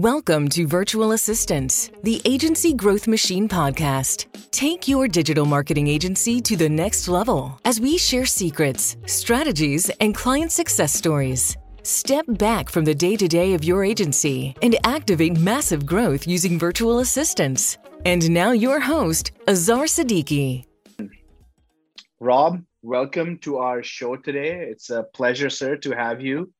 Welcome to Virtual Assistants, the Agency Growth Machine podcast. Take your digital marketing agency to the next level as we share secrets, strategies, and client success stories. Step back from the day to day of your agency and activate massive growth using virtual assistants. And now, your host, Azar Siddiqui. Rob, welcome to our show today. It's a pleasure, sir, to have you.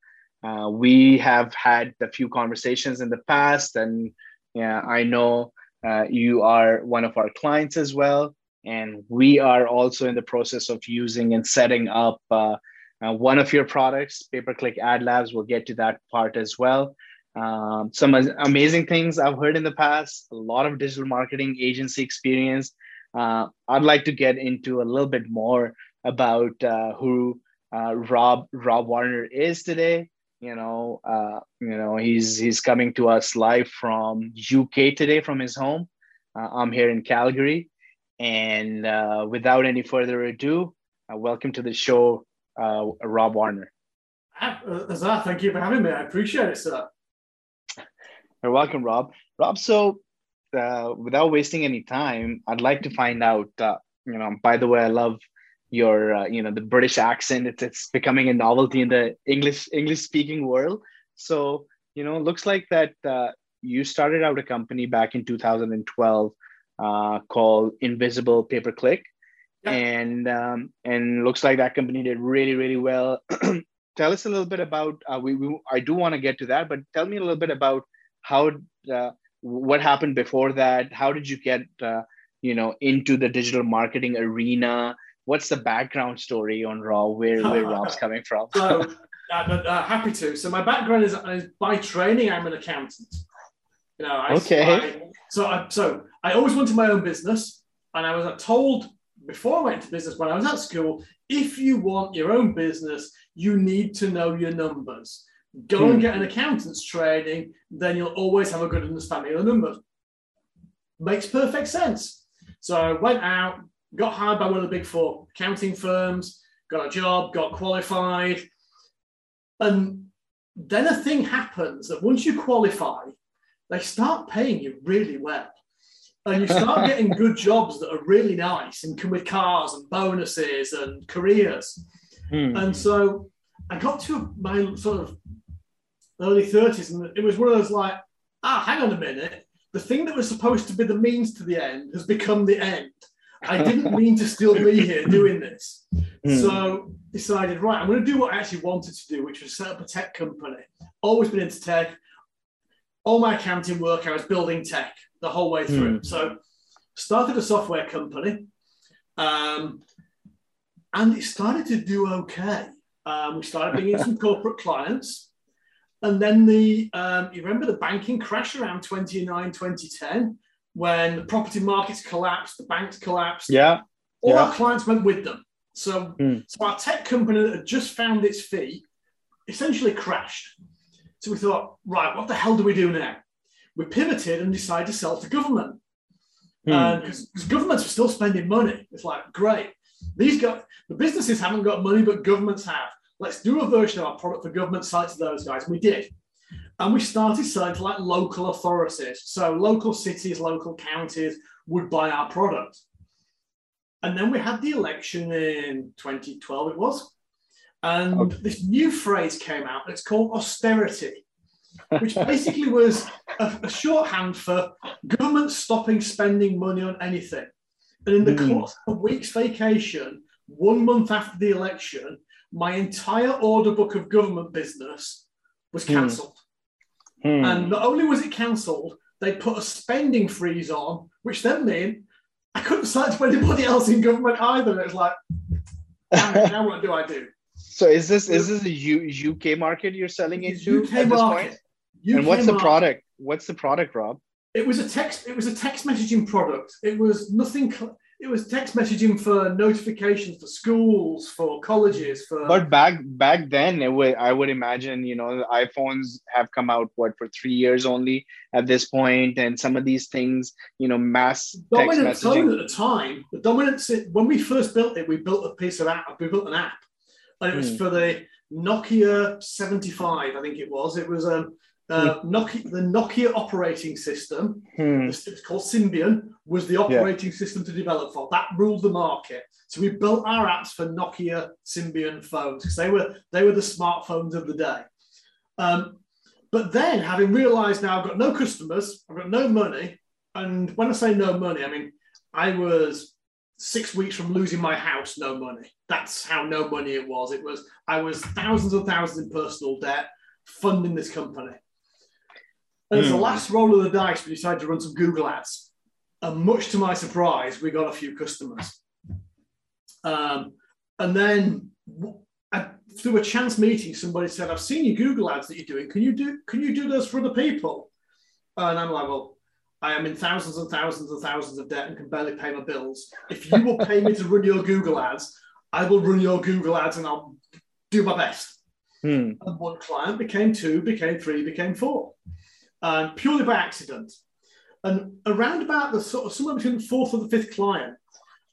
Uh, we have had a few conversations in the past, and yeah, I know uh, you are one of our clients as well. And we are also in the process of using and setting up uh, uh one of your products, Pay Per Click Ad Labs. We'll get to that part as well. Um, some amazing things I've heard in the past, a lot of digital marketing agency experience. Uh, I'd like to get into a little bit more about uh, who Rob Rob Warner is today you know uh, you know he's he's coming to us live from uk today from his home. Uh, i'm here in calgary. And uh, without any further ado uh, welcome to the show uh, rob warner. Uh, Azar, thank you for having me. I appreciate it sir. You're welcome rob. Rob so without wasting any time i'd like to find out you know by the way i love your uh, you know the british accent. It's it's becoming a novelty in the english english speaking world. So you know looks like that uh, you started out a company back in 2012 uh, called invisible pay per click yeah. and um, and looks like that company did really really well. Tell us a little bit about uh, we, we i do want to get to that but tell me a little bit about how uh, what happened before that. How did you get uh, you know into the digital marketing arena what's the background story on Rob, where, where Rob's coming from? so, uh, uh, happy to. So my background is, is, by training, I'm an accountant. You know, I, okay. I, so I, so I always wanted my own business, and I was told before I went to business when I was at school, if you want your own business, you need to know your numbers. Go hmm. and get an accountant's training, then you'll always have a good understanding of the numbers. Makes perfect sense. So I went out, got hired by one of the big four accounting firms, got a job, got qualified. And then a thing happens that once you qualify, they start paying you really well. And you start getting good jobs that are really nice and come with cars and bonuses and careers. Hmm. And so I got to my sort of early 30s, and it was one of those like, ah, hang on a minute. The thing that was supposed to be the means to the end has become the end. I didn't mean to still be here doing this. Mm. So decided, right, I'm going to do what I actually wanted to do, which was set up a tech company. Always been into tech. All my accounting work, I was building tech the whole way through. Mm. So started a software company. Um, and it started to do okay. Um, we started bringing some corporate clients. And then the, um, you remember the banking crash around 2009, 2010? When the property markets collapsed, the banks collapsed. Yeah. All yeah. our clients went with them. So, mm. so our tech company that had just found its feet essentially crashed. So we thought, right, what the hell do we do now? We pivoted and decided to sell to government. Because mm. governments are still spending money. It's like, great. These got the businesses haven't got money, but governments have. Let's do a version of our product for government sites to those guys. And we did. And we started selling to like local authorities. So local cities, local counties would buy our product. And then we had the election in 2012, it was. And okay. this new phrase came out. It's called austerity, which basically was a, a, shorthand for government stopping spending money on anything. And in the mm. course of a week's vacation, one month after the election, my entire order book of government business was cancelled. Mm. Hmm. And not only was it cancelled, they put a spending freeze on, which then meant I couldn't sign to anybody else in government either. It's like, now, what do I do? So is this is this a U, UK market you're selling into UK at this market. point? UK and what's market. the product? What's the product, Rob? It was a text. It was a text messaging product. It was nothing. It was text messaging for notifications for schools, for colleges, for. But back back then, it would I would imagine you know iPhones have come out what for three years only at this point, and some of these things you know mass dominant text messaging. at the time. The dominant when we first built it, we built a piece of app. We built an app, and it was hmm. for the Nokia seventy five. I think it was. It was um Uh, Nokia, the Nokia operating system, Hmm. it's called Symbian, was the operating system to develop for. That ruled the market. So we built our apps for Nokia Symbian phones because they were they were the smartphones of the day. Um, but then, having realised now I've got no customers, I've got no money, and when I say no money, I mean I was six weeks from losing my house, no money. That's how no money it was. It was I was thousands and thousands in personal debt funding this company. And as the Hmm. last roll of the dice, we decided to run some Google ads. And much to my surprise, we got a few customers. Um, and then I- through a chance meeting, somebody said, "I've seen your Google ads that you're doing. Can you do? Can you do those for other people?" And I'm like, "Well, I am in thousands and thousands and thousands of debt and can barely pay my bills. If you will pay me to run your Google ads, I will run your Google ads and I'll do my best." Hmm. And one client became two, became three, became four, and purely by accident. And around about the sort of somewhere between the fourth or the fifth client,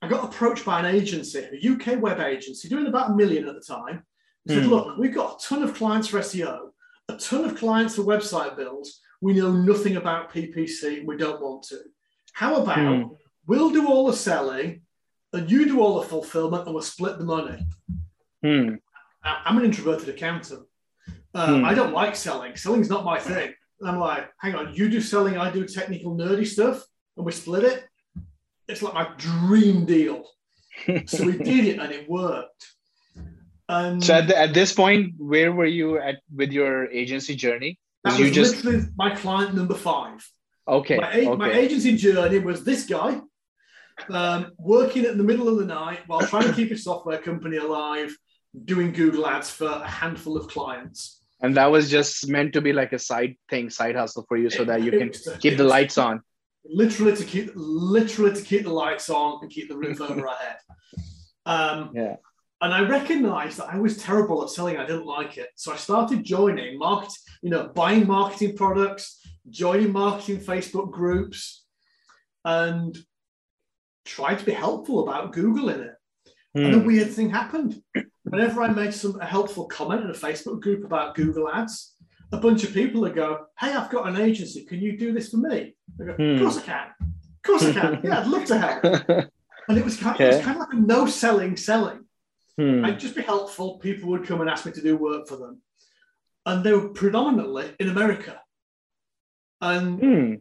I got approached by an agency, a UK web agency, doing about a million at the time. Said, Hmm. look, we've got a ton of clients for SEO, a ton of clients for website builds. We know nothing about PPC and we don't want to. How about Hmm. we'll do all the selling and you do all the fulfillment and we'll split the money? I- I'm an introverted accountant. Um, Hmm. I don't like selling. Selling's not my thing. And I'm like, hang on, you do selling, I do technical nerdy stuff, and we split it. It's like my dream deal. So we did it, and it worked. And So at, the, at this point, where were you at with your agency journey? that you was just literally my client number five. okay. My, a- my agency journey was this guy um, working at the middle of the night while trying to keep his software company alive, doing Google ads for a handful of clients. And that was just meant to be like a side thing, side hustle for you, so that you can keep the lights on. literally to keep literally to keep the lights on and keep the roof over our head. Um, Yeah. And I recognized that I was terrible at selling. I didn't like it, so I started joining market, you know, buying marketing products, joining marketing Facebook groups, and tried to be helpful about Google in it. And a Hmm. weird thing happened. Whenever I made some a helpful comment in a Facebook group about Google Ads, a bunch of people would go, "Hey, I've got an agency. Can you do this for me?" I go, Hmm. "Of course I can. Of course I can. Yeah, I'd love to help." And it was kind, it was kind of like a no selling selling. Hmm. I'd just be helpful. People would come and ask me to do work for them, and they were predominantly in America. And Hmm.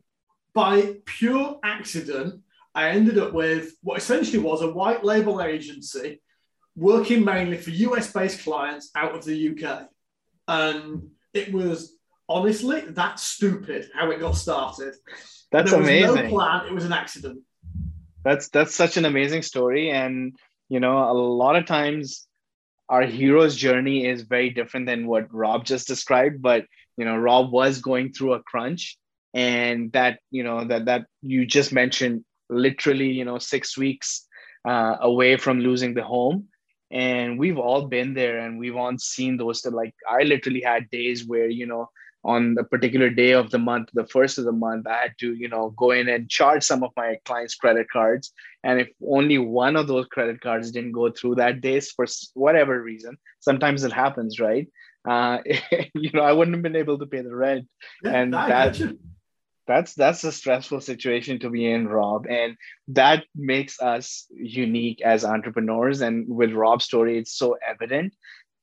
by pure accident, I ended up with what essentially was a white label agency working mainly for US based clients out of the UK. And it was honestly that stupid how it got started. That's was no amazing. plan, it was an accident. that's that's such an amazing story and you know a lot of times our hero's journey is very different than what rob just described but you know rob was going through a crunch and that you know that that you just mentioned literally you know six weeks uh, away from losing the home and we've all been there and we've all seen those that like i literally had days where you know on the particular day of the month, the first of the month, I had to, you know, go in and charge some of my clients' credit cards. And if only one of those credit cards didn't go through that day for whatever reason, sometimes it happens, right? Uh, you know, I wouldn't have been able to pay the rent. Yeah, And that-. That's that's a stressful situation to be in, Rob, and that makes us unique as entrepreneurs. And with Rob's story, it's so evident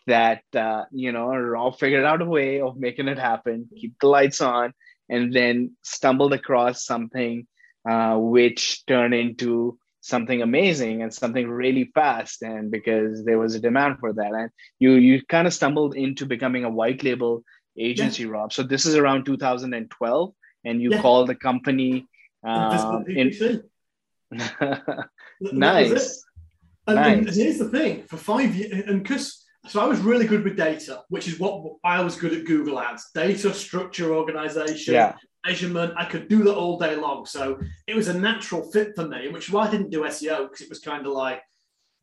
that uh, you know Rob figured out a way of making it happen, keep the lights on, and then stumbled across something uh, which turned into something amazing and something really fast. And because there was a demand for that, and you you kind of stumbled into becoming a white label agency, Rob. So this is around 2012, and you Yeah. call the company. Um, in, PPC. And that was it. nice. And, Nice. here's the thing: for five years, and because so I was really good with data, which is what I was good at Google Ads: data, structure, organization, Yeah. measurement. I could do that all day long, so it was a natural fit for me. Which is why I didn't do SEO because it was kind of like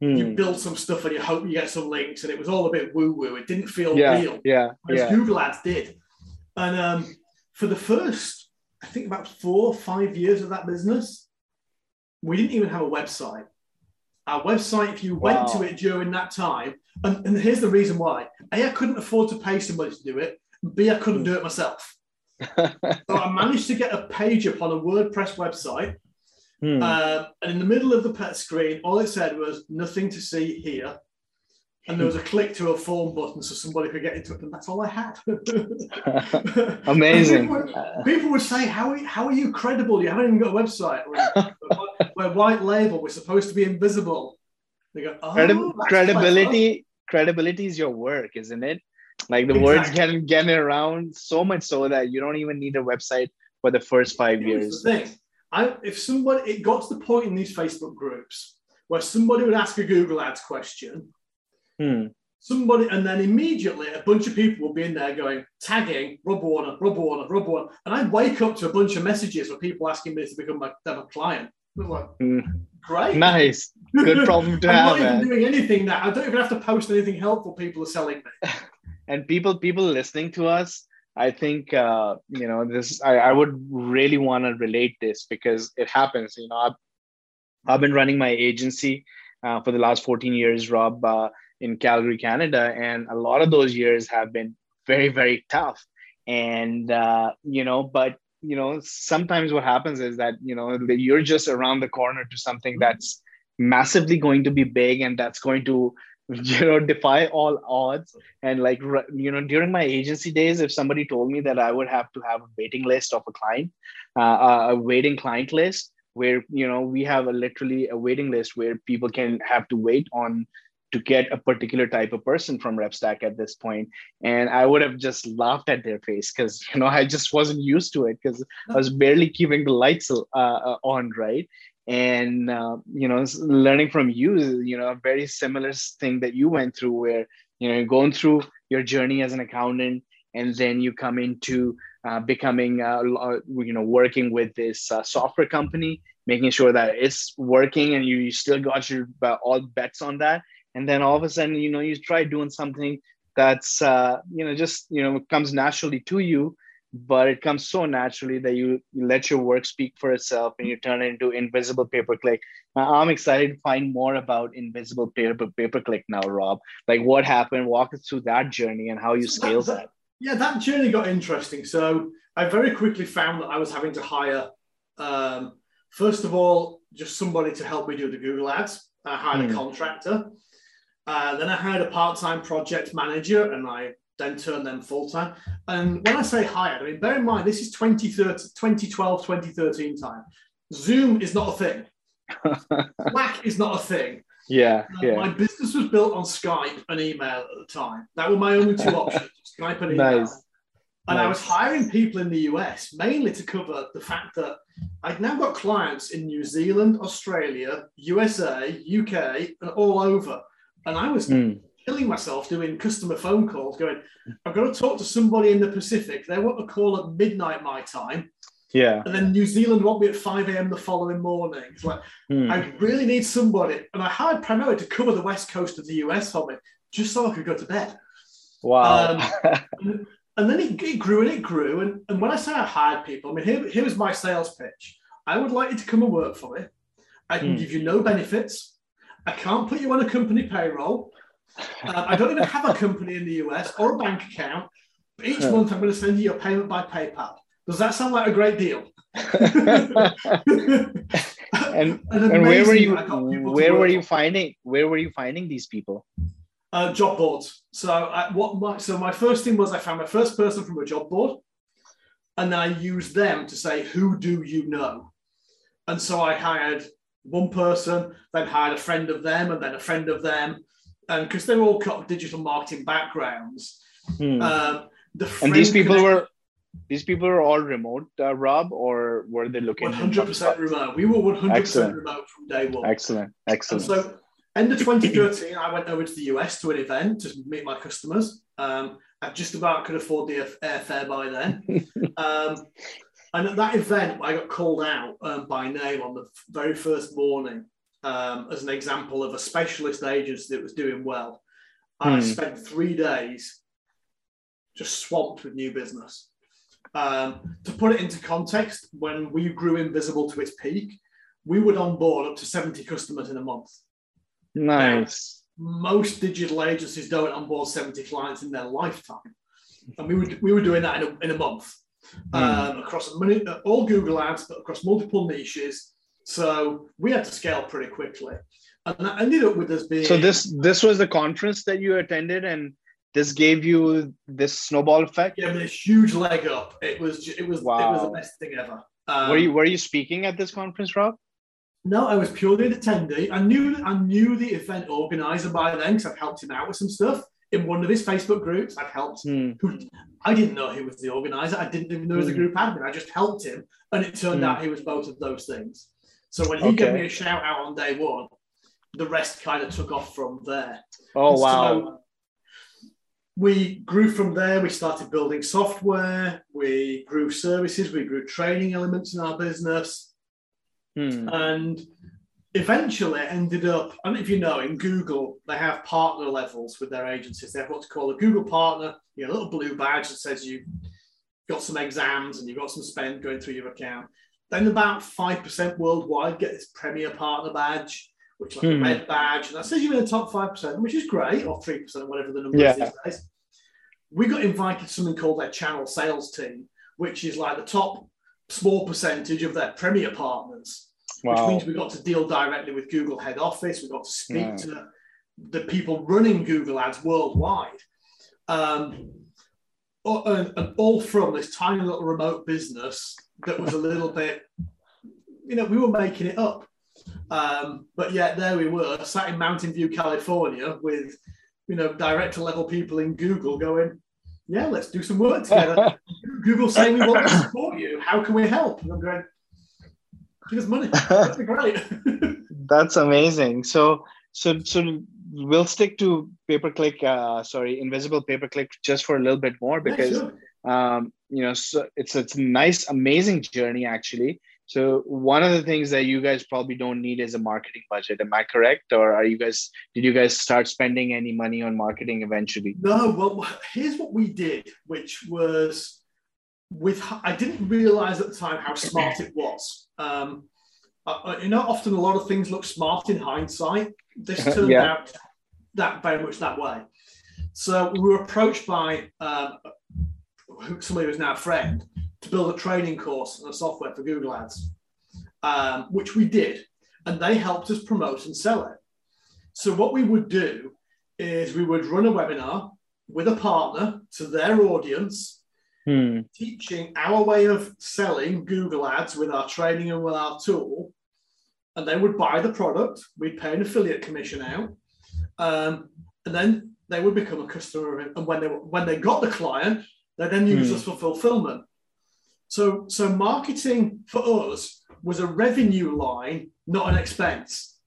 you Hmm. build some stuff and you hope you get some links, and it was all a bit woo woo. It didn't feel Yeah. real. Yeah. Whereas Yeah. Google Ads did. And um, for the first, I think about four or five years of that business, we didn't even have a website. Our website, if you went to it during that time, and, and here's the reason why A, I couldn't afford to pay somebody to do it, B, I couldn't do it myself. so I managed to get a page up on a WordPress website. Hmm. Uh, and in the middle of the pet screen, all it said was nothing to see here. And there was a click to a phone button so somebody could get into it, and that's all I had. Amazing. People would, people would, say, how, are, how are you credible? You haven't even got a website. We're white label, we're supposed to be invisible. They go, oh, credibility, credibility is your work, isn't it? Like the exactly. words getting getting around so much so that you don't even need a website for the first five Here's years. The thing. I, if somebody it got to the point in these Facebook groups where somebody would ask a Google Ads question, hmm. somebody, and then immediately a bunch of people will be in there going tagging Rob Warner, Rob Warner, Rob Warner, and I'd wake up to a bunch of messages of people asking me to become my, them a client. Like, hmm. Great, nice, good problem to I'm have. I'm not even doing anything now. I don't even have to post anything helpful. People are selling me. and people people listening to us i think uh, you know this i, I would really want to relate this because it happens you know i've, I've been running my agency uh, for the last 14 years rob uh, in calgary canada and a lot of those years have been very very tough. And uh, you know but you know sometimes what happens is that you know you're just around the corner to something that's massively going to be big and that's going to you know defy all odds. And like you know during my agency days if somebody told me that i would have to have a waiting list of a client uh, a waiting client list where you know we have a literally a waiting list where people can have to wait on to get a particular type of person from repstack at this point. And i would have just laughed at their face because you know i just wasn't used to it because i was barely keeping the lights uh, uh on right? And uh, you know learning from you you know a very similar thing that you went through where you know going through your journey as an accountant and then you come into uh, becoming uh, you know working with this uh, software company making sure that it's working and you, you still got your uh, all bets on that and then all of a sudden you know you try doing something that's uh, you know just you know comes naturally to you but it comes so naturally that you, you let your work speak for itself and you turn it into invisible per. I'm excited to find more about invisible paper per now, Rob. Like what happened? Walk us through that journey and how you so scale that, that. Yeah, that journey got interesting. So I very quickly found that I was having to hire, um, first of all, just somebody to help me do the Google ads. I hired mm. a hmm. contractor. Uh, then I hired a part-time project manager, and I then turned them full time. And when I say hired, I mean, bear in mind, this is 2012, 2013 time. Zoom is not a thing. Slack is not a thing. Yeah, uh, yeah. My business was built on Skype and email at the time. That were my only two options Skype and email. Nice. And nice. I was hiring people in the US mainly to cover the fact that I'd now got clients in New Zealand, Australia, USA, UK, and all over. And I was mm killing myself doing customer phone calls, going, I've got to talk to somebody in the Pacific. They want a call at midnight my time. Yeah. And then New Zealand want me at 5 a.m. the following morning. It's like, mm. I really need somebody. And I hired primarily to cover the west coast of the US for me, just so I could go to bed. Wow. Um, and, then it, it, grew and it grew. And, and when I say I hired people, I mean, here, here was my sales pitch. I would like you to come and work for me. I can mm. give you no benefits. I can't put you on a company payroll. Uh, I don't even have a company in the US or a bank account. But each month, I'm going to send you your payment by PayPal. Does that sound like a great deal? and, and where were you? Where were you finding? Where were you finding these people? Uh, job boards. So I, what? My, so my first thing was I found my first person from a job board, and I used them to say, "Who do you know?" And so I hired one person, then hired a friend of them, and then a friend of them, and because they're all got digital marketing backgrounds. Hmm. Um, the and these people were these people were all remote, uh, Rob, or were they looking? One hundred percent remote. We were one hundred percent remote from day one. Excellent, excellent. And so, end of twenty thirteen, I went over to the US to an event to meet my customers. Um, I just about could afford the airfare by then. um, and at that event, I got called out um, by name on the very first morning um, as an example of a specialist agency that was doing well. And I hmm. spent three days just swamped with new business. Um, to put it into context, when we grew Invisible to its peak, we would onboard up to 70 customers in a month. Nice. Now, most digital agencies don't onboard 70 clients in their lifetime. And we were, we were doing that in a, in a month. Um, across many, all Google ads, but across multiple niches. So we had to scale pretty quickly, and that ended up with us being. So this this was the conference that you attended, and this gave you this snowball effect. Yeah, this huge leg up. It was it was wow. it was the best thing ever. Um, were you were you speaking at this conference, Rob? No, I was purely an attendee. I knew I knew the event organizer by then because I've helped him out with some stuff in one of his Facebook groups. I've helped. Hmm. Who, I didn't know he was the organizer. I didn't even know he was a hmm. group admin. I just helped him, and it turned hmm. out he was both of those things. So when he okay. gave me a shout out on day one, the rest kind of took off from there. Oh wow! So we grew from there. We started building software. We grew services. We grew training elements in our business. Hmm. And eventually ended up, I don't know if you know, in Google, they have partner levels with their agencies. They have what's called a Google partner, you know, a little blue badge that says you've got some exams and you've got some spend going through your account. Then about 5% worldwide get this premier partner badge, which is like hmm. a red badge. And that says you're in the top 5%, which is great, or 3%, whatever the number yeah. is these days. We got invited to something called their channel sales team, which is like the top small percentage of their premier partners, wow. which means we got to deal directly with Google head office. We got to speak yeah. to the people running Google ads worldwide. Um, and, and all from this tiny little remote business that was a little bit, you know, we were making it up. Um, but yet there we were, sat in Mountain View, California, with you know director level people in Google going, yeah, let's do some work together. Google saying we want to support you. How can we help? And I'm going, give us money. That'd be great. That's amazing. So, so, so we'll stick to pay per click. Uh, sorry, invisible pay per click just for a little bit more because, yeah, sure. um, you know, so it's it's a nice, amazing journey actually. So one of the things that you guys probably don't need is a marketing budget. Am I correct? Or are you guys did you guys start spending any money on marketing eventually? No, well here's what we did, which was with I didn't realize at the time how smart it was. Um, uh, you know, often a lot of things look smart in hindsight. This turned yeah. out that very much that way. So we were approached by um, somebody who's now a friend to build a training course and a software for Google Ads, um, which we did, and they helped us promote and sell it. So what we would do is we would run a webinar with a partner to their audience, hmm. teaching our way of selling Google Ads with our training and with our tool, and they would buy the product. We'd pay an affiliate commission out, um, and then they would become a customer. And when they when they got the client, they then use hmm. us for fulfillment. So, so marketing for us was a revenue line, not an expense,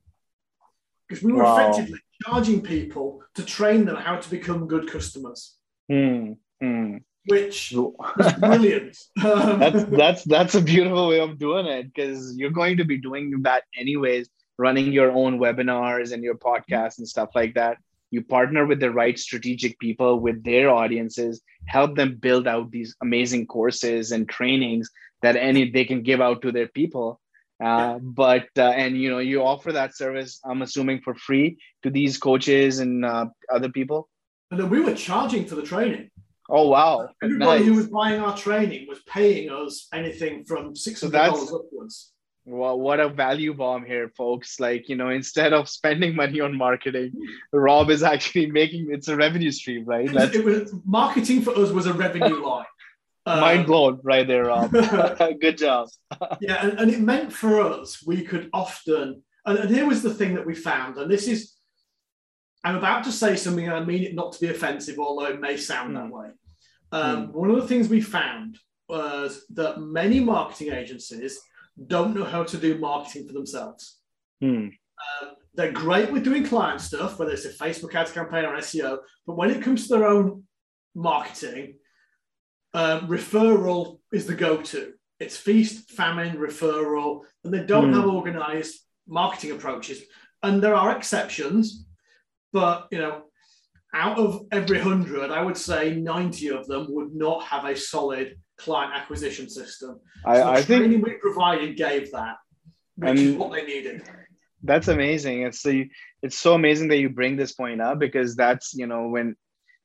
because we were wow. effectively charging people to train them how to become good customers. Mm, mm. Which was brilliant. that's that's that's a beautiful way of doing it because you're going to be doing that anyways, running your own webinars and your podcasts and stuff like that. You partner with the right strategic people with their audiences help them build out these amazing courses and trainings that any they can give out to their people. Uh, but uh, and you know you offer that service i'm assuming for free to these coaches and uh, other people? And then we were charging for the training oh wow everybody nice. who was buying our training was paying us anything from $600 so upwards well, what a value bomb here, folks. Like, you know, instead of spending money on marketing, Rob is actually making it's a revenue stream, right? That's, it was, marketing for us was a revenue line. Mind um, blown right there, Rob. Good job. yeah, and, and, it meant for us, we could often, and, and here was the thing that we found, and this is, I'm about to say something, and I mean it not to be offensive, although it may sound mm. that hmm. way. Um, mm. One of the things we found was that many marketing agencies don't know how to do marketing for themselves. Hmm. Um, they're great with doing client stuff, whether it's a Facebook ads campaign or SEO, but when it comes to their own marketing, um, referral is the go-to. It's feast, famine, referral, and they don't have hmm. organized marketing approaches. And there are exceptions, but you know, out of every hundred, I would say 90 of them would not have a solid client acquisition system. So I, I think we provided gave that, which is what they needed. That's amazing. It's the it's so amazing that you bring this point up because that's you know when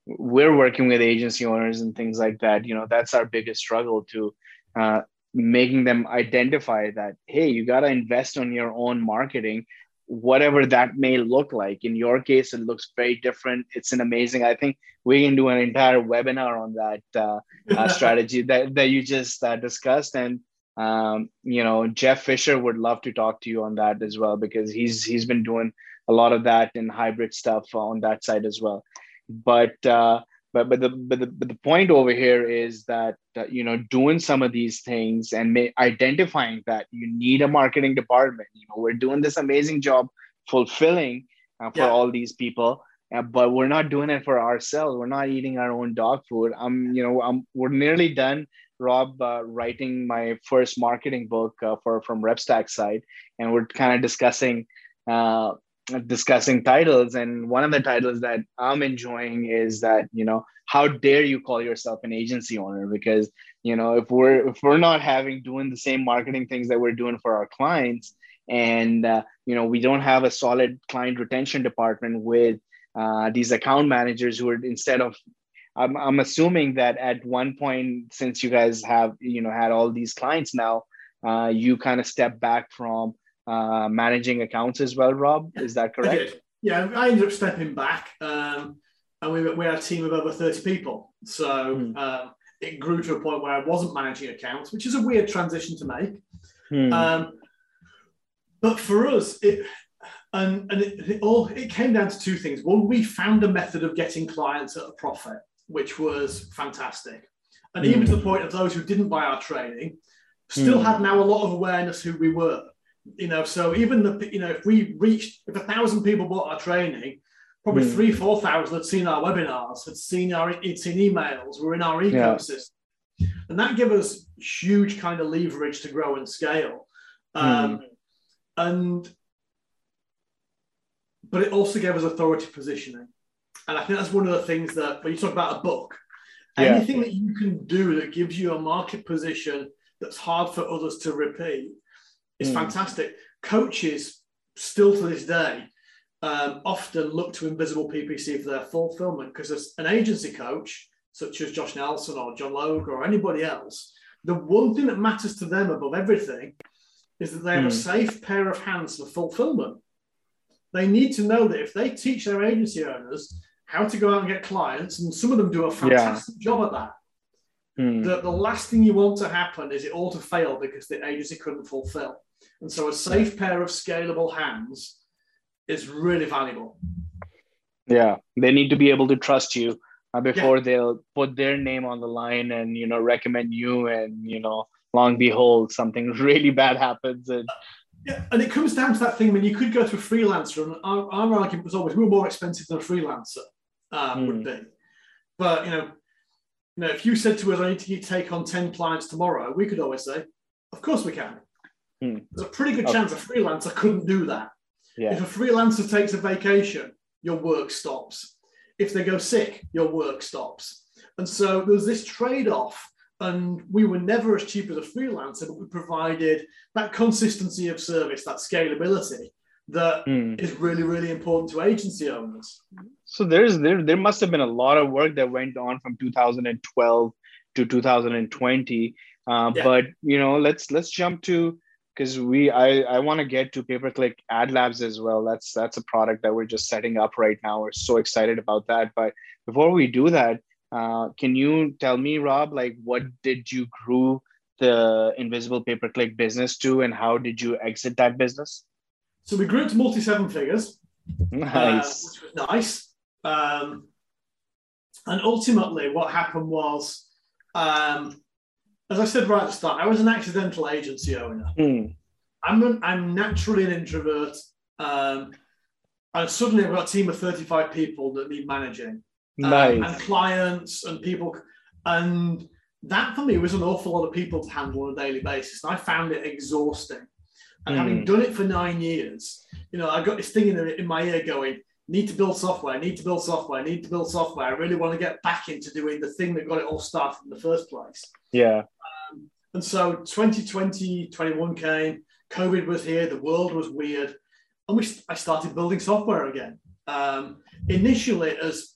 we're working with agency owners and things like that you know that's our biggest struggle to uh, making them identify that hey you got to invest on your own marketing whatever that may look like. In your case it looks very different. It's an amazing i think we can do an entire webinar on that uh, uh, strategy that, that you just uh, discussed. And um, you know jeff fisher would love to talk to you on that as well because he's he's been doing a lot of that and hybrid stuff on that side as well. But uh, but but the but the, but the point over here is that uh, you know doing some of these things and may, identifying that you need a marketing department you know we're doing this amazing job fulfilling uh, for yeah. all these people uh, but we're not doing it for ourselves we're not eating our own dog food i'm you know i'm we're nearly done rob uh, writing my first marketing book uh, for from repstack side and we're kind of discussing uh, discussing titles and one of the titles that i'm enjoying is that you know how dare you call yourself an agency owner? Because you know if we're if we're not having doing the same marketing things that we're doing for our clients and uh, you know we don't have a solid client retention department with uh, these account managers who are instead of I'm, I'm assuming that at one point since you guys have you know had all these clients now uh, you kind of step back from uh, managing accounts as well, Rob. Is that correct? I yeah, I ended up stepping back, um, and we, we had a team of over 30 people. So mm. um, it grew to a point where I wasn't managing accounts, which is a weird transition to make. Mm. Um, but for us, it and, and it, it, all it came down to two things. One, we found a method of getting clients at a profit, which was fantastic. And mm. even to the point of those who didn't buy our training, still mm. had now a lot of awareness who we were you know, so even the you know, if we reached if a thousand people bought our training, probably mm. three, four thousand had seen our webinars, had seen our had seen emails, were in our ecosystem. Yeah. And that gave us huge kind of leverage to grow and scale. Um, mm. and but it also gave us authority positioning. And I think that's one of the things that when you talk about a book, yeah. anything that you can do that gives you a market position that's hard for others to repeat is mm. fantastic. Coaches still to this day um, often look to invisible PPC for their fulfillment because as an agency coach, such as Josh Nelson or John Logue or anybody else, the one thing that matters to them above everything is that they have mm. a safe pair of hands for fulfillment. They need to know that if they teach their agency owners how to go out and get clients, and some of them do a fantastic yeah. job at that, mm. that the last thing you want to happen is it all to fail because the agency couldn't fulfill. And so a safe pair of scalable hands is really valuable. Yeah, they need to be able to trust you uh, before yeah. they'll put their name on the line and you know recommend you and you know long behold something really bad happens and yeah, and it comes down to that thing. I mean, you could go to a freelancer, and our, our argument was always we were more expensive than a freelancer um, mm. would be. But you know, you know, if you said to us, "I need to take on ten clients tomorrow," we could always say, "Of course we can." Hmm. There's a pretty good chance a freelancer couldn't do that. Yeah. If a freelancer takes a vacation, your work stops. If they go sick, your work stops. And so there's this trade off. And we were never as cheap as a freelancer, but we provided that consistency of service, that scalability that mm. is really, really important to agency owners. So there's there there must have been a lot of work that went on from 2012 to 2020. Uh, yeah. But you know, let's let's jump to because we I, I want to get to pay per click ad labs as well. That's that's a product that we're just setting up right now. We're so excited about that. But before we do that, uh, can you tell me, Rob, like what did you grew the invisible pay per click business to, and how did you exit that business? So we grew it to multi seven figures. Nice, uh, which was nice. Um, and ultimately, what happened was um, as I said right at the start, I was an accidental agency owner. Mm. I'm, a, I'm naturally an introvert. Um, and suddenly I've got a team of 35 people that need managing. Um, nice. And clients and people. And that for me was an awful lot of people to handle on a daily basis. And I found it exhausting. And mm. having hmm. done it for nine years, you know, I got this thing in, in my ear going, need to build software, need to build software, need to build software. I really want to get back into doing the thing that got it all started in the first place. Yeah. And so 2020, 21 came, COVID was here, the world was weird, and we, I started building software again. Um, initially, as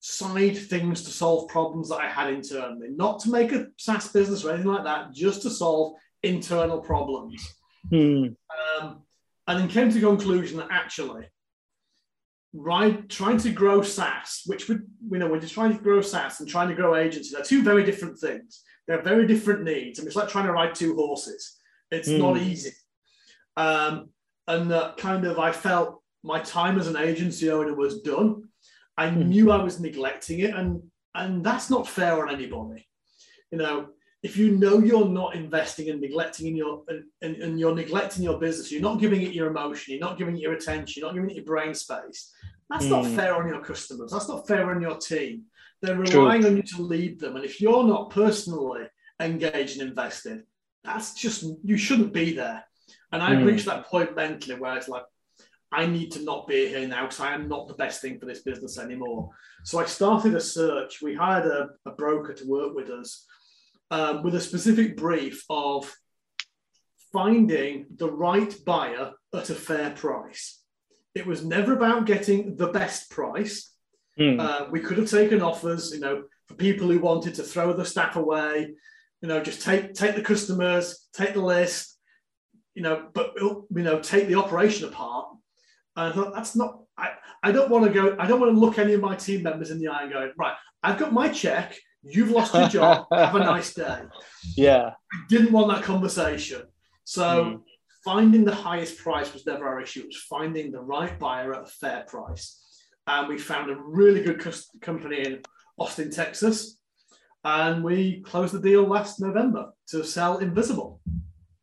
side things to solve problems that I had internally, not to make a SaaS business or anything like that, just to solve internal problems. Hmm. Um, and then came to the conclusion that actually, right, trying to grow SaaS, which we, you know, we're just trying to grow SaaS and trying to grow agency, they're two very different things. They're very different needs. I mean, it's like trying to ride two horses. It's Mm. not easy. Um, and that kind of, I felt my time as an agency owner was done. I Mm. knew I was neglecting it, and and that's not fair on anybody. You know, if you know you're not investing and neglecting in your and, and, and you're neglecting your business, you're not giving it your emotion, you're not giving it your attention, you're not giving it your brain space. That's not Mm. fair on your customers. That's not fair on your team. They're True. relying on you to lead them, and if you're not personally engaged and invested, that's just you shouldn't be there. And I've Mm. reached that point mentally where it's like, I need to not be here now because I am not the best thing for this business anymore. So I started a search. We hired a, a broker to work with us um, with a specific brief of finding the right buyer at a fair price. It was never about getting the best price. Hmm. Uh, we could have taken offers, you know, for people who wanted to throw the staff away, you know, just take take the customers, take the list, you know, but you know, take the operation apart. And I thought that's not. I, I don't want to go. I don't want to look any of my team members in the eye and go, right, I've got my check. You've lost your job. Have a nice day. yeah. I didn't want that conversation. So Mm. finding the highest price was never our issue. It was finding the right buyer at a fair price. And we found a really good company in Austin, Texas. And we closed the deal last November to sell Invisible.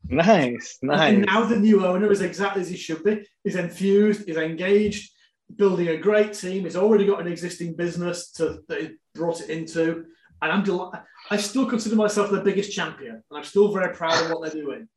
Nice. Nice. And now the new owner is exactly as he should be. He's enthused, he's engaged, building a great team. He's already got an existing business to, that he brought it into. And I'm delighted. I still consider myself the biggest champion, and I'm still very proud of what they're doing.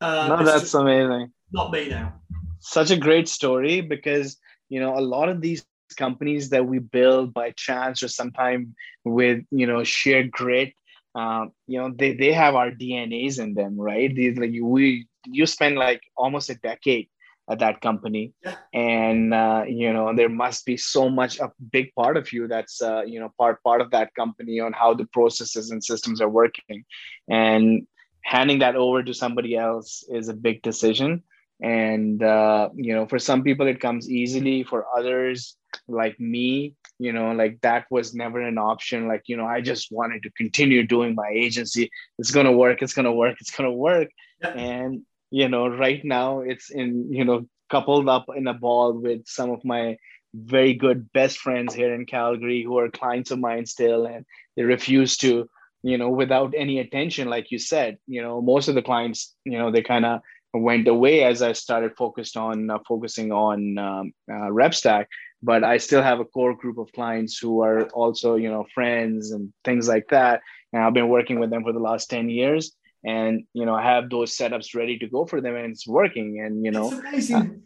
Um, no, that's amazing. not me now. Such a great story because you know a lot of these companies that we build by chance or sometime with you know sheer grit um, you know they, they have our dnas in them right these like we you spend like almost a decade at that company. Yeah. and uh, you know there must be so much a big part of you that's uh, you know part part of that company on how the processes and systems are working. And handing that over to somebody else is a big decision. And uh, you know for some people it comes easily. For others like me you know like that was never an option. Like you know i just wanted to continue doing my agency. It's going to work. It's going to work. It's going to work. Yeah. and you know right now it's in you know coupled up in a ball with some of my very good best friends here in calgary who are clients of mine still and they refuse to you know without any attention like you said you know most of the clients you know they kind of went away as i started focused on uh, focusing on um, uh, but i still have a core group of clients who are also you know friends and things like that. And i've been working with them for the last 10 years and you know have those setups ready to go for them and it's working and you know it's amazing.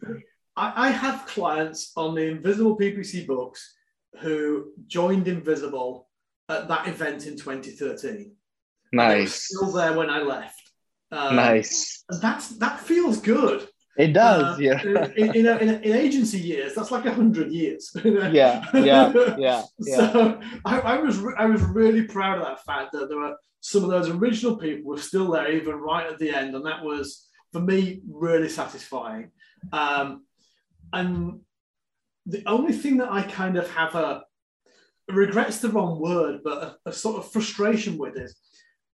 I, I have clients on the Invisible PPC books who joined Invisible at that event in 2013. Nice still there when I left. Um, nice that's that feels good. it does Uh, yeah In, in, a- in, a- in agency years, that's like a hundred years. yeah yeah yeah yeah So I, I was re- I was really proud of that fact that there were some of those original people were still there even right at the end, and that was for me really satisfying. Um, and the only thing that I kind of have a regret's the wrong word, but a, a sort of frustration with is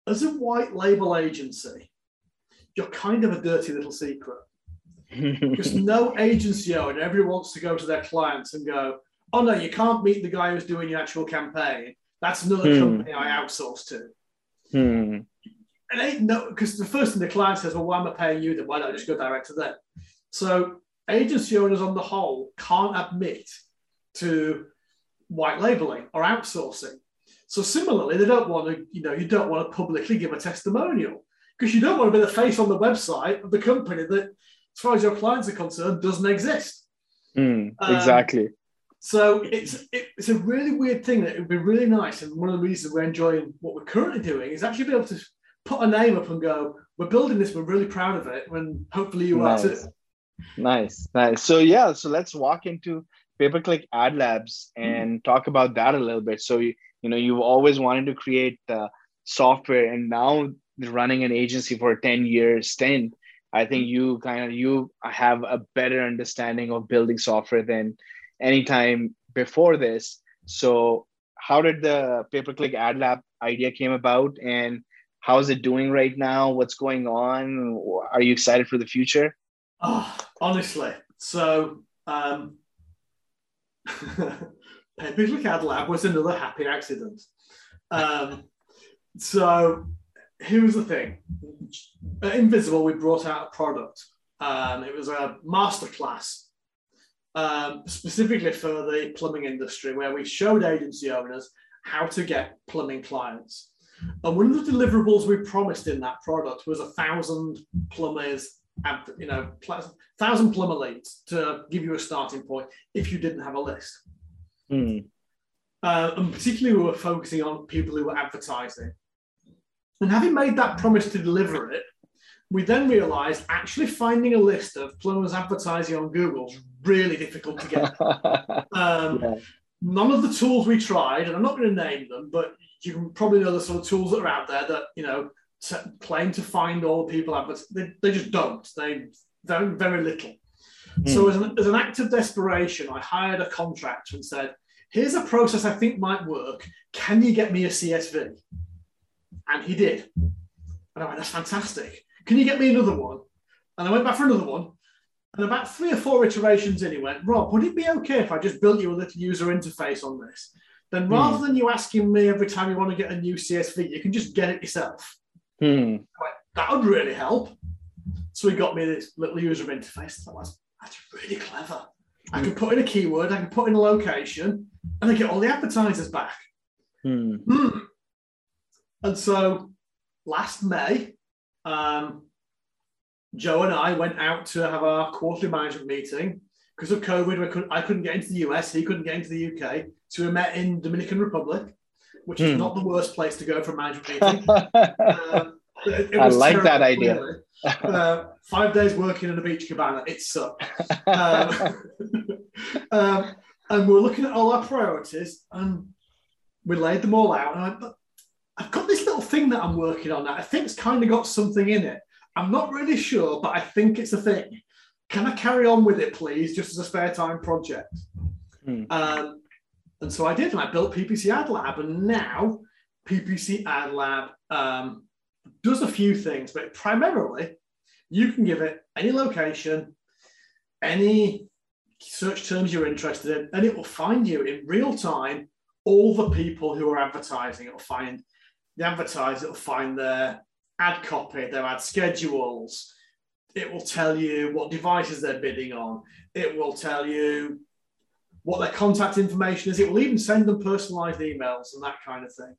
as a white label agency, you're kind of a dirty little secret because no agency owner ever wants to go to their clients and go, "Oh no, you can't meet the guy who's doing your actual campaign. That's another Hmm. company I outsource to." Hmm. And they no, because the first thing the client says, "Well, why am I paying you? Then why don't I just go direct to them?" So agency owners on the whole can't admit to white labeling or outsourcing. So similarly, they don't want to, you know, you don't want to publicly give a testimonial because you don't want to be the face on the website of the company that, as far as your clients are concerned, doesn't exist. Hmm. Um, exactly So it's it, it's a really weird thing that it would be really nice, and one of the reasons we're enjoying what we're currently doing is actually be able to put a name up and go, "We're building this. We're really proud of it." When hopefully you Nice. are too. Nice, nice. So yeah, so let's walk into pay-per-click ad labs and mm. talk about that a little bit. So you, you know you've always wanted to create the software, and now running an agency for a 10 year stint i think you kind of you have a better understanding of building software than any time before this. So how did the pay-per-click ad lab idea came about and how is it doing right now? What's going on? Are you excited for the future? Oh, honestly so um pay-per-click ad lab was another happy accident. Um so here's the thing. At Invisible, we brought out a product. Um, it was a masterclass um, specifically for the plumbing industry where we showed agency owners how to get plumbing clients. And one of the deliverables we promised in that product was a thousand plumbers, you know, thousand plumber leads to give you a starting point if you didn't have a list. Mm. Uh, and particularly, we were focusing on people who were advertising. And having made that promise to deliver it, we then realized actually finding a list of plumbers advertising on Google is really difficult to get. um, yeah. None of the tools we tried, and I'm not going to name them, but you can probably know the sort of tools that are out there that you know claim to find all the people advertising. They, they just don't. They very very little. Mm. So as an, as an act of desperation, I hired a contractor and said, "Here's a process I think might work. Can you get me a CSV?" And he did. And I went, that's fantastic. Can you get me another one? And I went back for another one. And about three or four iterations in, he went, Rob, would it be okay if I just built you a little user interface on this? Then hmm. rather than you asking me every time you want to get a new CSV, you can just get it yourself. Hmm. Went, that would really help. So he got me this little user interface. That was that's really clever. I can put in a keyword, I can put in a location, and I get all the advertisers back. Hmm. Hmm. And so last May, um, Joe and I went out to have our quarterly management meeting. Because of COVID, couldn't, I couldn't get into the US, he couldn't get into the UK. So we met in Dominican Republic, which is hmm. not the worst place to go for a management meeting. uh, it, it I like that idea. uh, five days working in a beach cabana, it sucked. um, um, and we're looking at all our priorities and we laid them all out. And I went, I've got this little thing that I'm working on that I think's kind of got something in it. I'm not really sure, but I think it's a thing. Can I carry on with it, please, just as a spare time project? Hmm. Um, and so I did, and I built PPC Ad Lab, and now PPC Ad Lab um, does a few things, but primarily you can give it any location, any search terms you're interested in, and it will find you in real time all the people who are advertising. It will find the advertiser it will find their ad copy, their ad schedules. It will tell you what devices they're bidding on. It will tell you what their contact information is. It will even send them personalized emails and that kind of thing.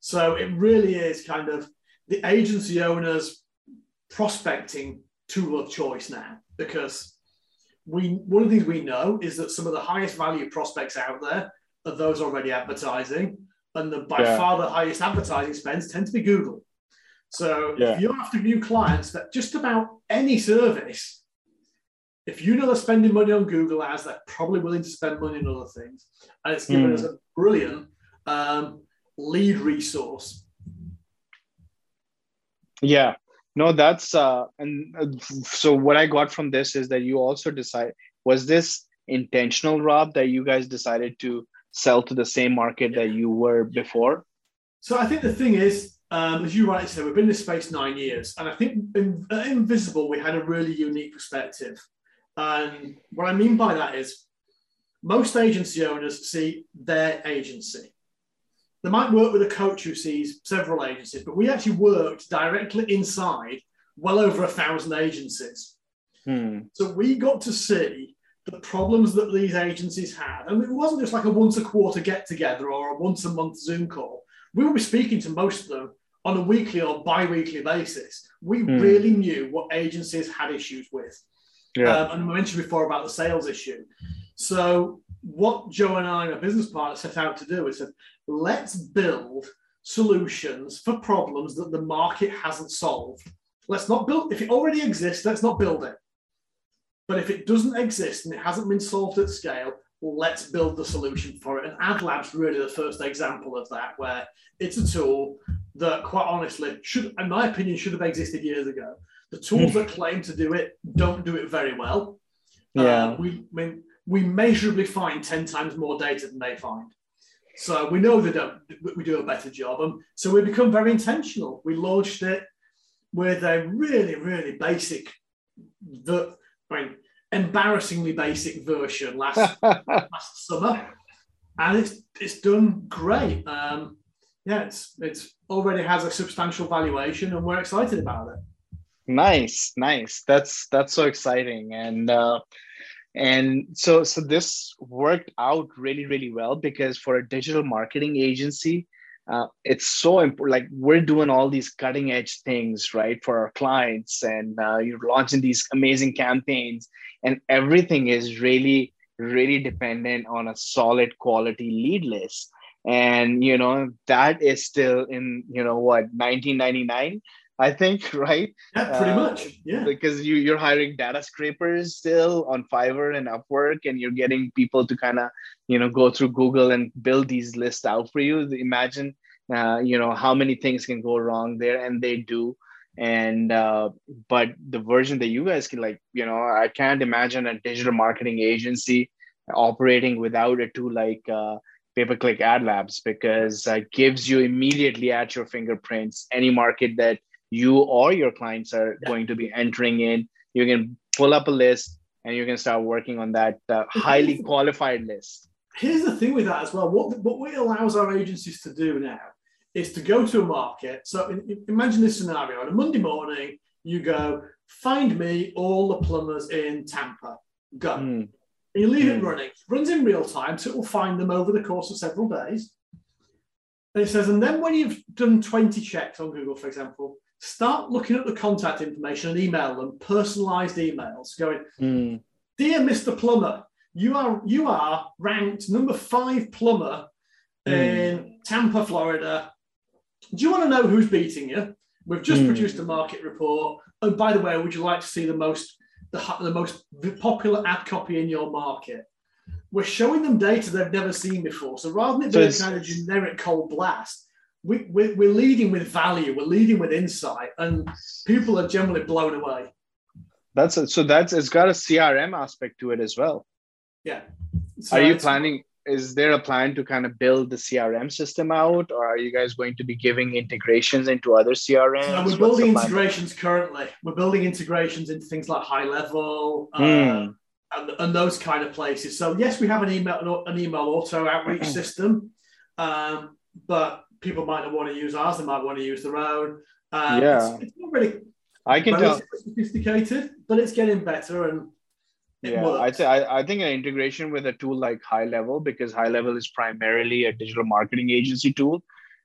So it really is kind of the agency owner's prospecting tool of choice now because we one of the things we know is that some of the highest value prospects out there are those already advertising and the by yeah. far the highest advertising spends tend to be Google. So yeah. if you're after new clients that just about any service, if you know they're spending money on Google ads, they're probably willing to spend money on other things. And it's given mm. us a brilliant um, lead resource. Yeah. No, that's uh and uh, so what I got from this is that you also decide was this intentional, Rob, that you guys decided to sell to the same market that you were before? So I think the thing is, um, as you rightly said, we've been in this space nine years, and I think in, at Invisible we had a really unique perspective. And what I mean by that is, most agency owners see their agency. They might work with a coach who sees several agencies, but we actually worked directly inside well over a thousand agencies. Hmm. So we got to see the problems that these agencies had. And it wasn't just like a once a quarter get together or a once a month Zoom call. We would be speaking to most of them on a weekly or bi weekly basis. We mm. really knew what agencies had issues with. Yeah. Um, and I mentioned before about the sales issue. So, what Joe and I, my business partner, set out to do is said, let's build solutions for problems that the market hasn't solved. Let's not build, if it already exists, let's not build it. But if it doesn't exist and it hasn't been solved at scale, let's build the solution for it. And AdLab's really the first example of that, where it's a tool that, quite honestly, should, in my opinion, should have existed years ago. The tools that claim to do it don't do it very well. Yeah. Uh, we, I mean, we measurably find 10 times more data than they find. So we know they don't, we do a better job. And so we become very intentional. We launched it with a really, really basic, the, I mean, embarrassingly basic version last, last summer. And it's, it's done great. Um, yeah, it's, it's already has a substantial valuation and we're excited about it. Nice, nice. That's, that's so exciting. And, uh, and so so this worked out really really well because for a digital marketing agency uh, it's so important like we're doing all these cutting edge things right for our clients and uh, you're launching these amazing campaigns and everything is really really dependent on a solid quality lead list and you know that is still in you know what 1999 I think, right? Yeah, pretty uh, much. Yeah. Because you, you're hiring data scrapers still on Fiverr and Upwork, and you're getting people to kind of, you know, go through Google and build these lists out for you. Imagine, uh, you know, how many things can go wrong there, and they do. And uh, but the version that you guys can like, you know, I can't imagine a digital marketing agency operating without a tool like uh, pay-per-click ad labs because it gives you immediately at your fingerprints any market that you or your clients are yeah. going to be entering in. You can pull up a list and you can start working on that uh, highly qualified list. Here's the thing with that as well. What, what it allows our agencies to do now is to go to a market. So in, imagine this scenario on a Monday morning, you go, find me all the plumbers in Tampa. Go. Mm. You leave it running. It runs in real time, so it will find them over the course of several days. And it says, and then when you've done 20 checks on Google, for example, start looking at the contact information and email them personalized emails going, mm. Dear Mr. Plumber, you are you are ranked number five plumber mm. in Tampa, Florida. Do you want to know who's beating you? We've just mm. produced a market report. And by the way, would you like to see the most the, the most popular ad copy in your market? We're showing them data they've never seen before. So rather than it being kind of generic cold blast, we, we, we're leading with value, we're leading with insight, and people are generally blown away. That's a, so that's it's got a CRM aspect to it as well. Yeah. So are you planning? Is there a plan to kind of build the CRM system out, or are you guys going to be giving integrations into other CRMs? So we're building integrations currently. We're building integrations into things like high level. Mm. and, and, those kind of places. So yes, we have an email an email auto outreach system, um, but people might not want to use ours; they might want to use their own. Um, yeah, it's, it's not really. I can tell sophisticated, but it's getting better and. Yeah, I, th- I, I think an integration with a tool like High Level, because High Level is primarily a digital marketing agency tool,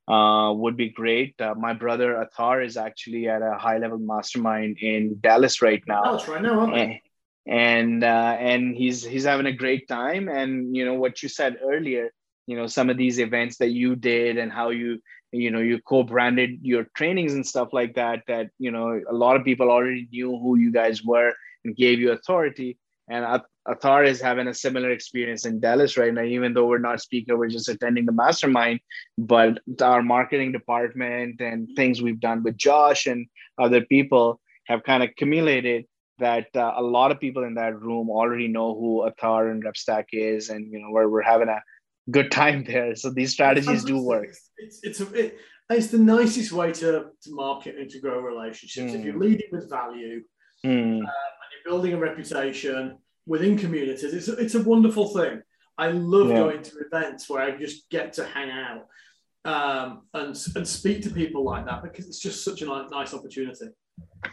uh, would be great. Uh, my brother Athar is actually at a high level mastermind in Dallas right now. Dallas right now, and and, uh, and he's he's having a great time. And you know what you said earlier, you know some of these events that you did and how you you know you co-branded your trainings and stuff like that that you know a lot of people already knew who you guys were and gave you authority and Athar is having a similar experience in Dallas right now, even though we're not speaker, we're just attending the mastermind. But our marketing department and things we've done with Josh and other people have kind of accumulated that uh, a lot of people in that room already know who Athar and RepStack is. And, you know, we're, we're having a good time there. So these strategies do work. It's it's a, it, it's the nicest way to, to market and to grow relationships. Mm. If you're hmm. leading with value mm. um, and you're building a reputation within communities, it's a, it's a wonderful thing. I love yeah. going to events where I just get to hang out um, and and speak to people like that because it's just such a nice opportunity.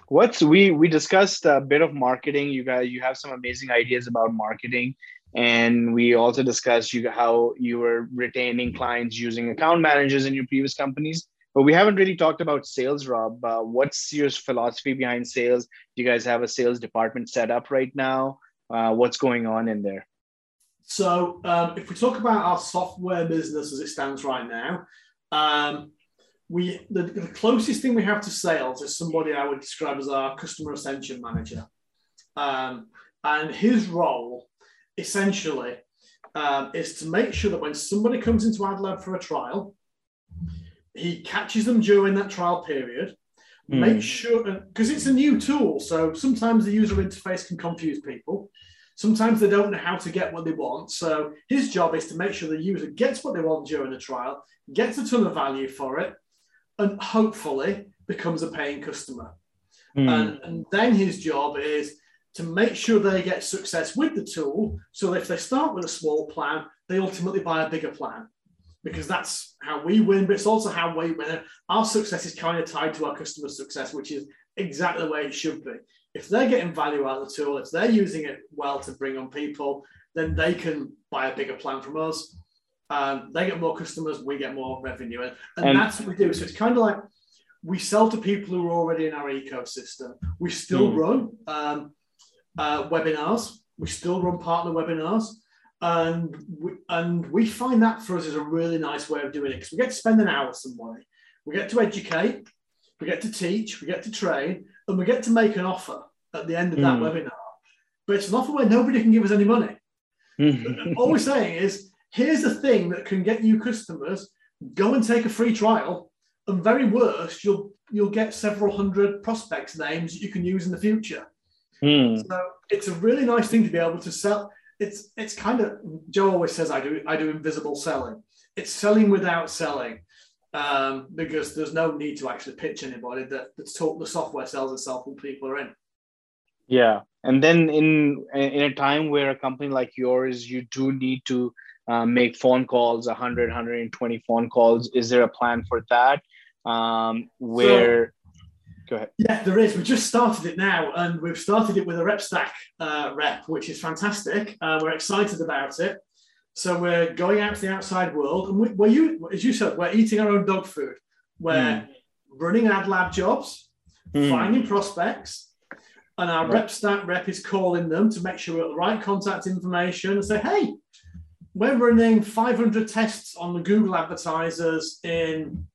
What's we we discussed a bit of marketing. You guys, you have some amazing ideas about marketing and we also discussed you, how you were retaining clients using account managers in your previous companies but we haven't really talked about sales rob. Uh, what's your philosophy behind sales? Do you guys have a sales department set up right now? Uh, what's going on in there? So um, if we talk about our software business as it stands right now um, we the, the, closest thing we have to sales is somebody i would describe as our customer ascension manager. Um, and his role essentially um, is to make sure that when somebody comes into AdLab for a trial, he catches them during that trial period. Mm. Make sure, because it's a new tool, so sometimes the user interface can confuse people. Sometimes they don't know how to get what they want. So his job is to make sure the user gets what they want during the trial, gets a ton of value for it, and hopefully becomes a paying customer. Mm. And, and then his job is to make sure they get success with the tool. So if they start with a small plan, they ultimately buy a bigger plan because that's how we win, but it's also how we win. Our success is kind of tied to our customer success, which is exactly the way it should be. If they're getting value out of the tool, if they're using it well to bring on people, then they can buy a bigger plan from us. Um, they get more customers, we get more revenue. And, and that's what we do. So it's kind of like we sell to people who are already in our ecosystem. We still mm. run um, uh, webinars, we still run partner webinars and we, and we find that for us is a really nice way of doing it because we get to spend an hour with somewhere. We get to educate, we get to teach, we get to train, and we get to make an offer at the end of that mm. webinar. But it's an offer where nobody can give us any money. All we're saying is, here's the thing that can get you customers. Go and take a free trial, and very worst, you'll you'll get several hundred prospects names that you can use in the future. Mm. So it's a really nice thing to be able to sell it's it's kind of Joe always says I do I do invisible selling. It's selling without selling. Um, because there's no need to actually pitch anybody that that's taught the software sells itself when people are in. Yeah. And then in in a time where a company like yours, you do need to uh, make phone calls, 100, 120 phone calls. Is there a plan for that? Um, where Go ahead. Yeah, there is. We just started it now, and we've started it with a RepStack uh, rep, which is fantastic. Uh, we're excited about it. So we're going out to the outside world, and we, where you, as you said, we're eating our own dog food. We're mm. running ad lab jobs, mm. finding prospects, and our right. RepStack rep is calling them to make sure we're at the right contact information and say, "Hey, we're running 500 tests on the Google advertisers in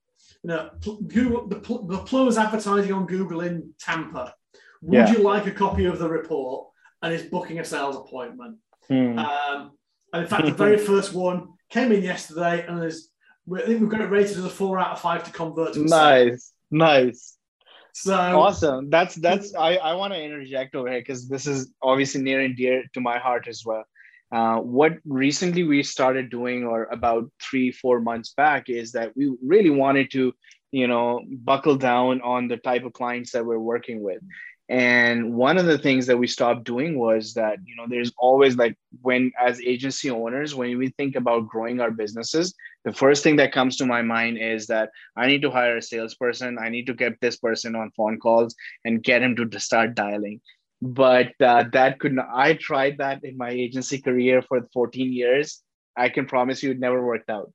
you know, Google, the, the Plumber's advertising on Google in Tampa. Would yeah. you like a copy of the report? And is booking a sales appointment. Hmm. Um, and in fact, the very first one came in yesterday, and there's, I think we've got it rated as a four out of five to convert. To nice, nice. So awesome. That's that's I, I want to interject over here because this is obviously near and dear to my heart as well. Uh, what recently we started doing, or about three, four months back, is that we really wanted to, you know, buckle down on the type of clients that we're working with. And one of the things that we stopped doing was that, you know, there's always like when, as agency owners, when we think about growing our businesses, the first thing that comes to my mind is that I need to hire a salesperson. I need to get this person on phone calls and get him to start dialing but uh, that could not i tried that in my agency career for 14 years. I can promise you it never worked out.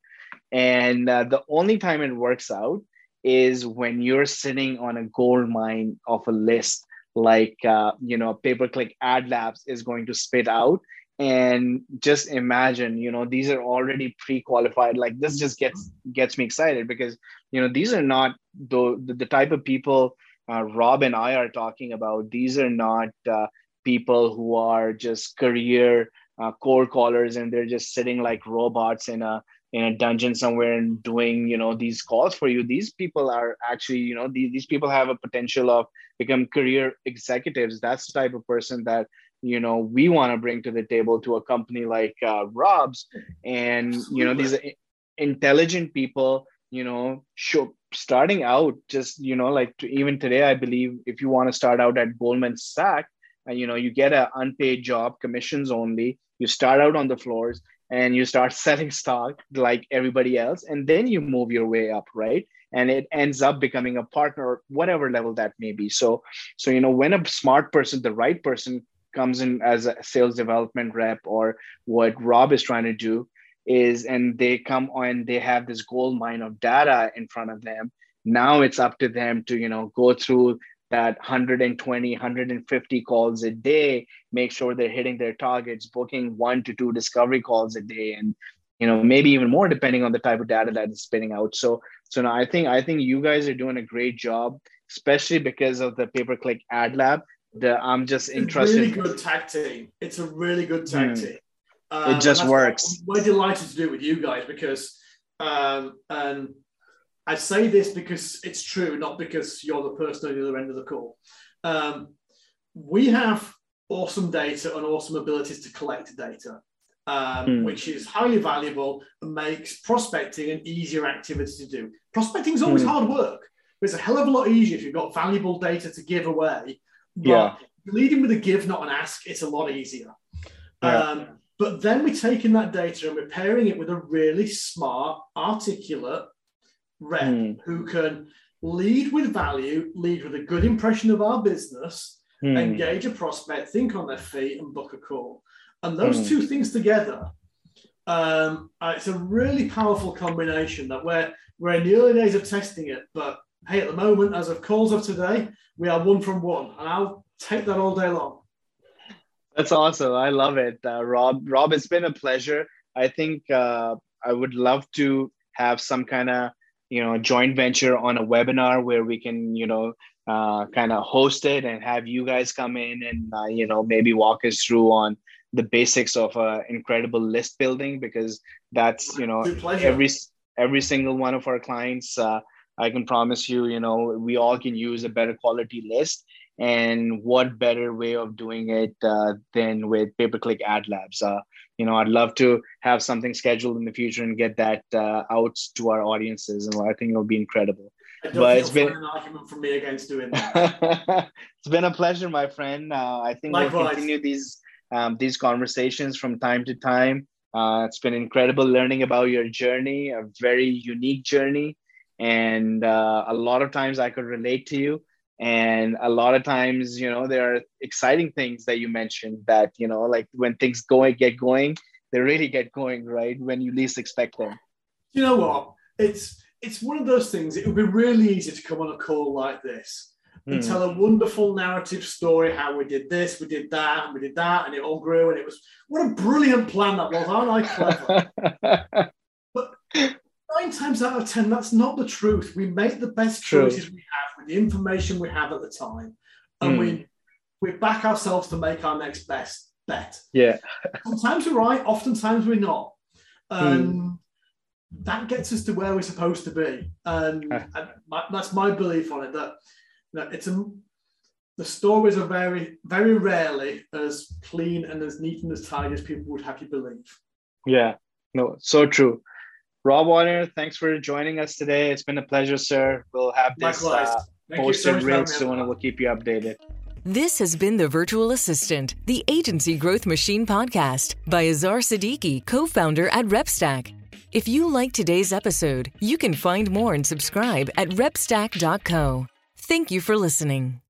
And uh, the only time it works out is when you're sitting on a gold mine of a list like uh, you know pay per click ad labs is going to spit out. And just imagine you know these are already pre-qualified like this just gets gets me excited because you know these are not the, the type of people uh, Rob and I are talking about, these are not uh, people who are just career uh, cold callers and they're just sitting like robots in a in a dungeon somewhere and doing you know these calls for you. These people are actually you know these, these people have a potential of become career executives. That's the type of person that you know we want to bring to the table to a company like uh, Rob's, and you know these intelligent people you know show starting out just you know like to, even today i believe if you want to start out at goldman sachs and you know you get an unpaid job commissions only you start out on the floors and you start selling stock like everybody else and then you move your way up right? And it ends up becoming a partner whatever level that may be. So so you know when a smart person the right person comes in as a sales development rep or what rob is trying to do is and they come on they have this gold mine of data in front of them. Now it's up to them to you know go through that 120 150 calls a day make sure they're hitting their targets booking one to two discovery calls a day and you know maybe even more depending on the type of data that is spinning out. So so now i think i think you guys are doing a great job especially because of the pay per click ad lab. The i'm just it's interested really good tag team. It's a really good tag mm. team Um, it just works. We're delighted to do it with you guys because, um, and I say this because it's true, not because you're the person on the other end of the call. Um, we have awesome data and awesome abilities to collect data, um, mm. which is highly valuable and makes prospecting an easier activity to do. Prospecting is always mm. hard work, but it's a hell of a lot easier if you've got valuable data to give away. But yeah. leading with a give, not an ask, it's a lot easier. Yeah. Um, but then we're taking that data and we're pairing it with a really smart, articulate rep mm. who can lead with value, lead with a good impression of our business, mm. engage a prospect, think on their feet, and book a call. And those mm. two things together, um, uh, it's a really powerful combination that we're, we're in the early days of testing it. But hey, at the moment, as of calls of today, we are one from one. And I'll take that all day long. That's awesome. I love it, uh, Rob. Rob, it's been a pleasure. I think uh, I would love to have some kind of you know joint venture on a webinar where we can you know uh, kind of host it and have you guys come in and uh, you know maybe walk us through on the basics of uh, incredible list building because that's you know every every single one of our clients uh, i can promise you you know we all can use a better quality list and what better way of doing it uh, than with pay per click ad labs? Uh, you know i'd love to have something scheduled in the future and get that uh, out to our audiences and i think it'll be incredible. But it's been an argument for me against doing that. It's been a pleasure my friend. Uh, i think Likewise. we'll continue these um, these conversations from time to time. Uh, it's been incredible learning about your journey a very unique journey and uh, a lot of times i could relate to you and a lot of times you know there are exciting things that you mentioned that you know like when things go get going they really get going right? When you least expect them. You know what? It's it's one of those things it would be really easy to come on a call like this and mm. tell a wonderful narrative story how we did this we did that and we did that and it all grew and it was what a brilliant plan that was. Aren't i clever? But nine times out of ten that's not the truth we make the best True. choices we have with the information we have at the time, and mm. we we back ourselves to make our next best bet. Yeah. Sometimes we're right, oftentimes we're not. And mm. that gets us to where we're supposed to be. And, and my, that's my belief on it that you know, it's a the stories are very, very rarely as clean and as neat and as tidy as people would have you believe. Yeah, no, so true. Rob Warner, thanks for joining us today. It's been a pleasure, sir. We'll have this uh, posted so real soon and we'll keep you updated. This has been The Virtual Assistant, the Agency Growth Machine podcast by Azar Siddiqui, co founder at RepStack. If you like today's episode, you can find more and subscribe at repstack.co. Thank you for listening.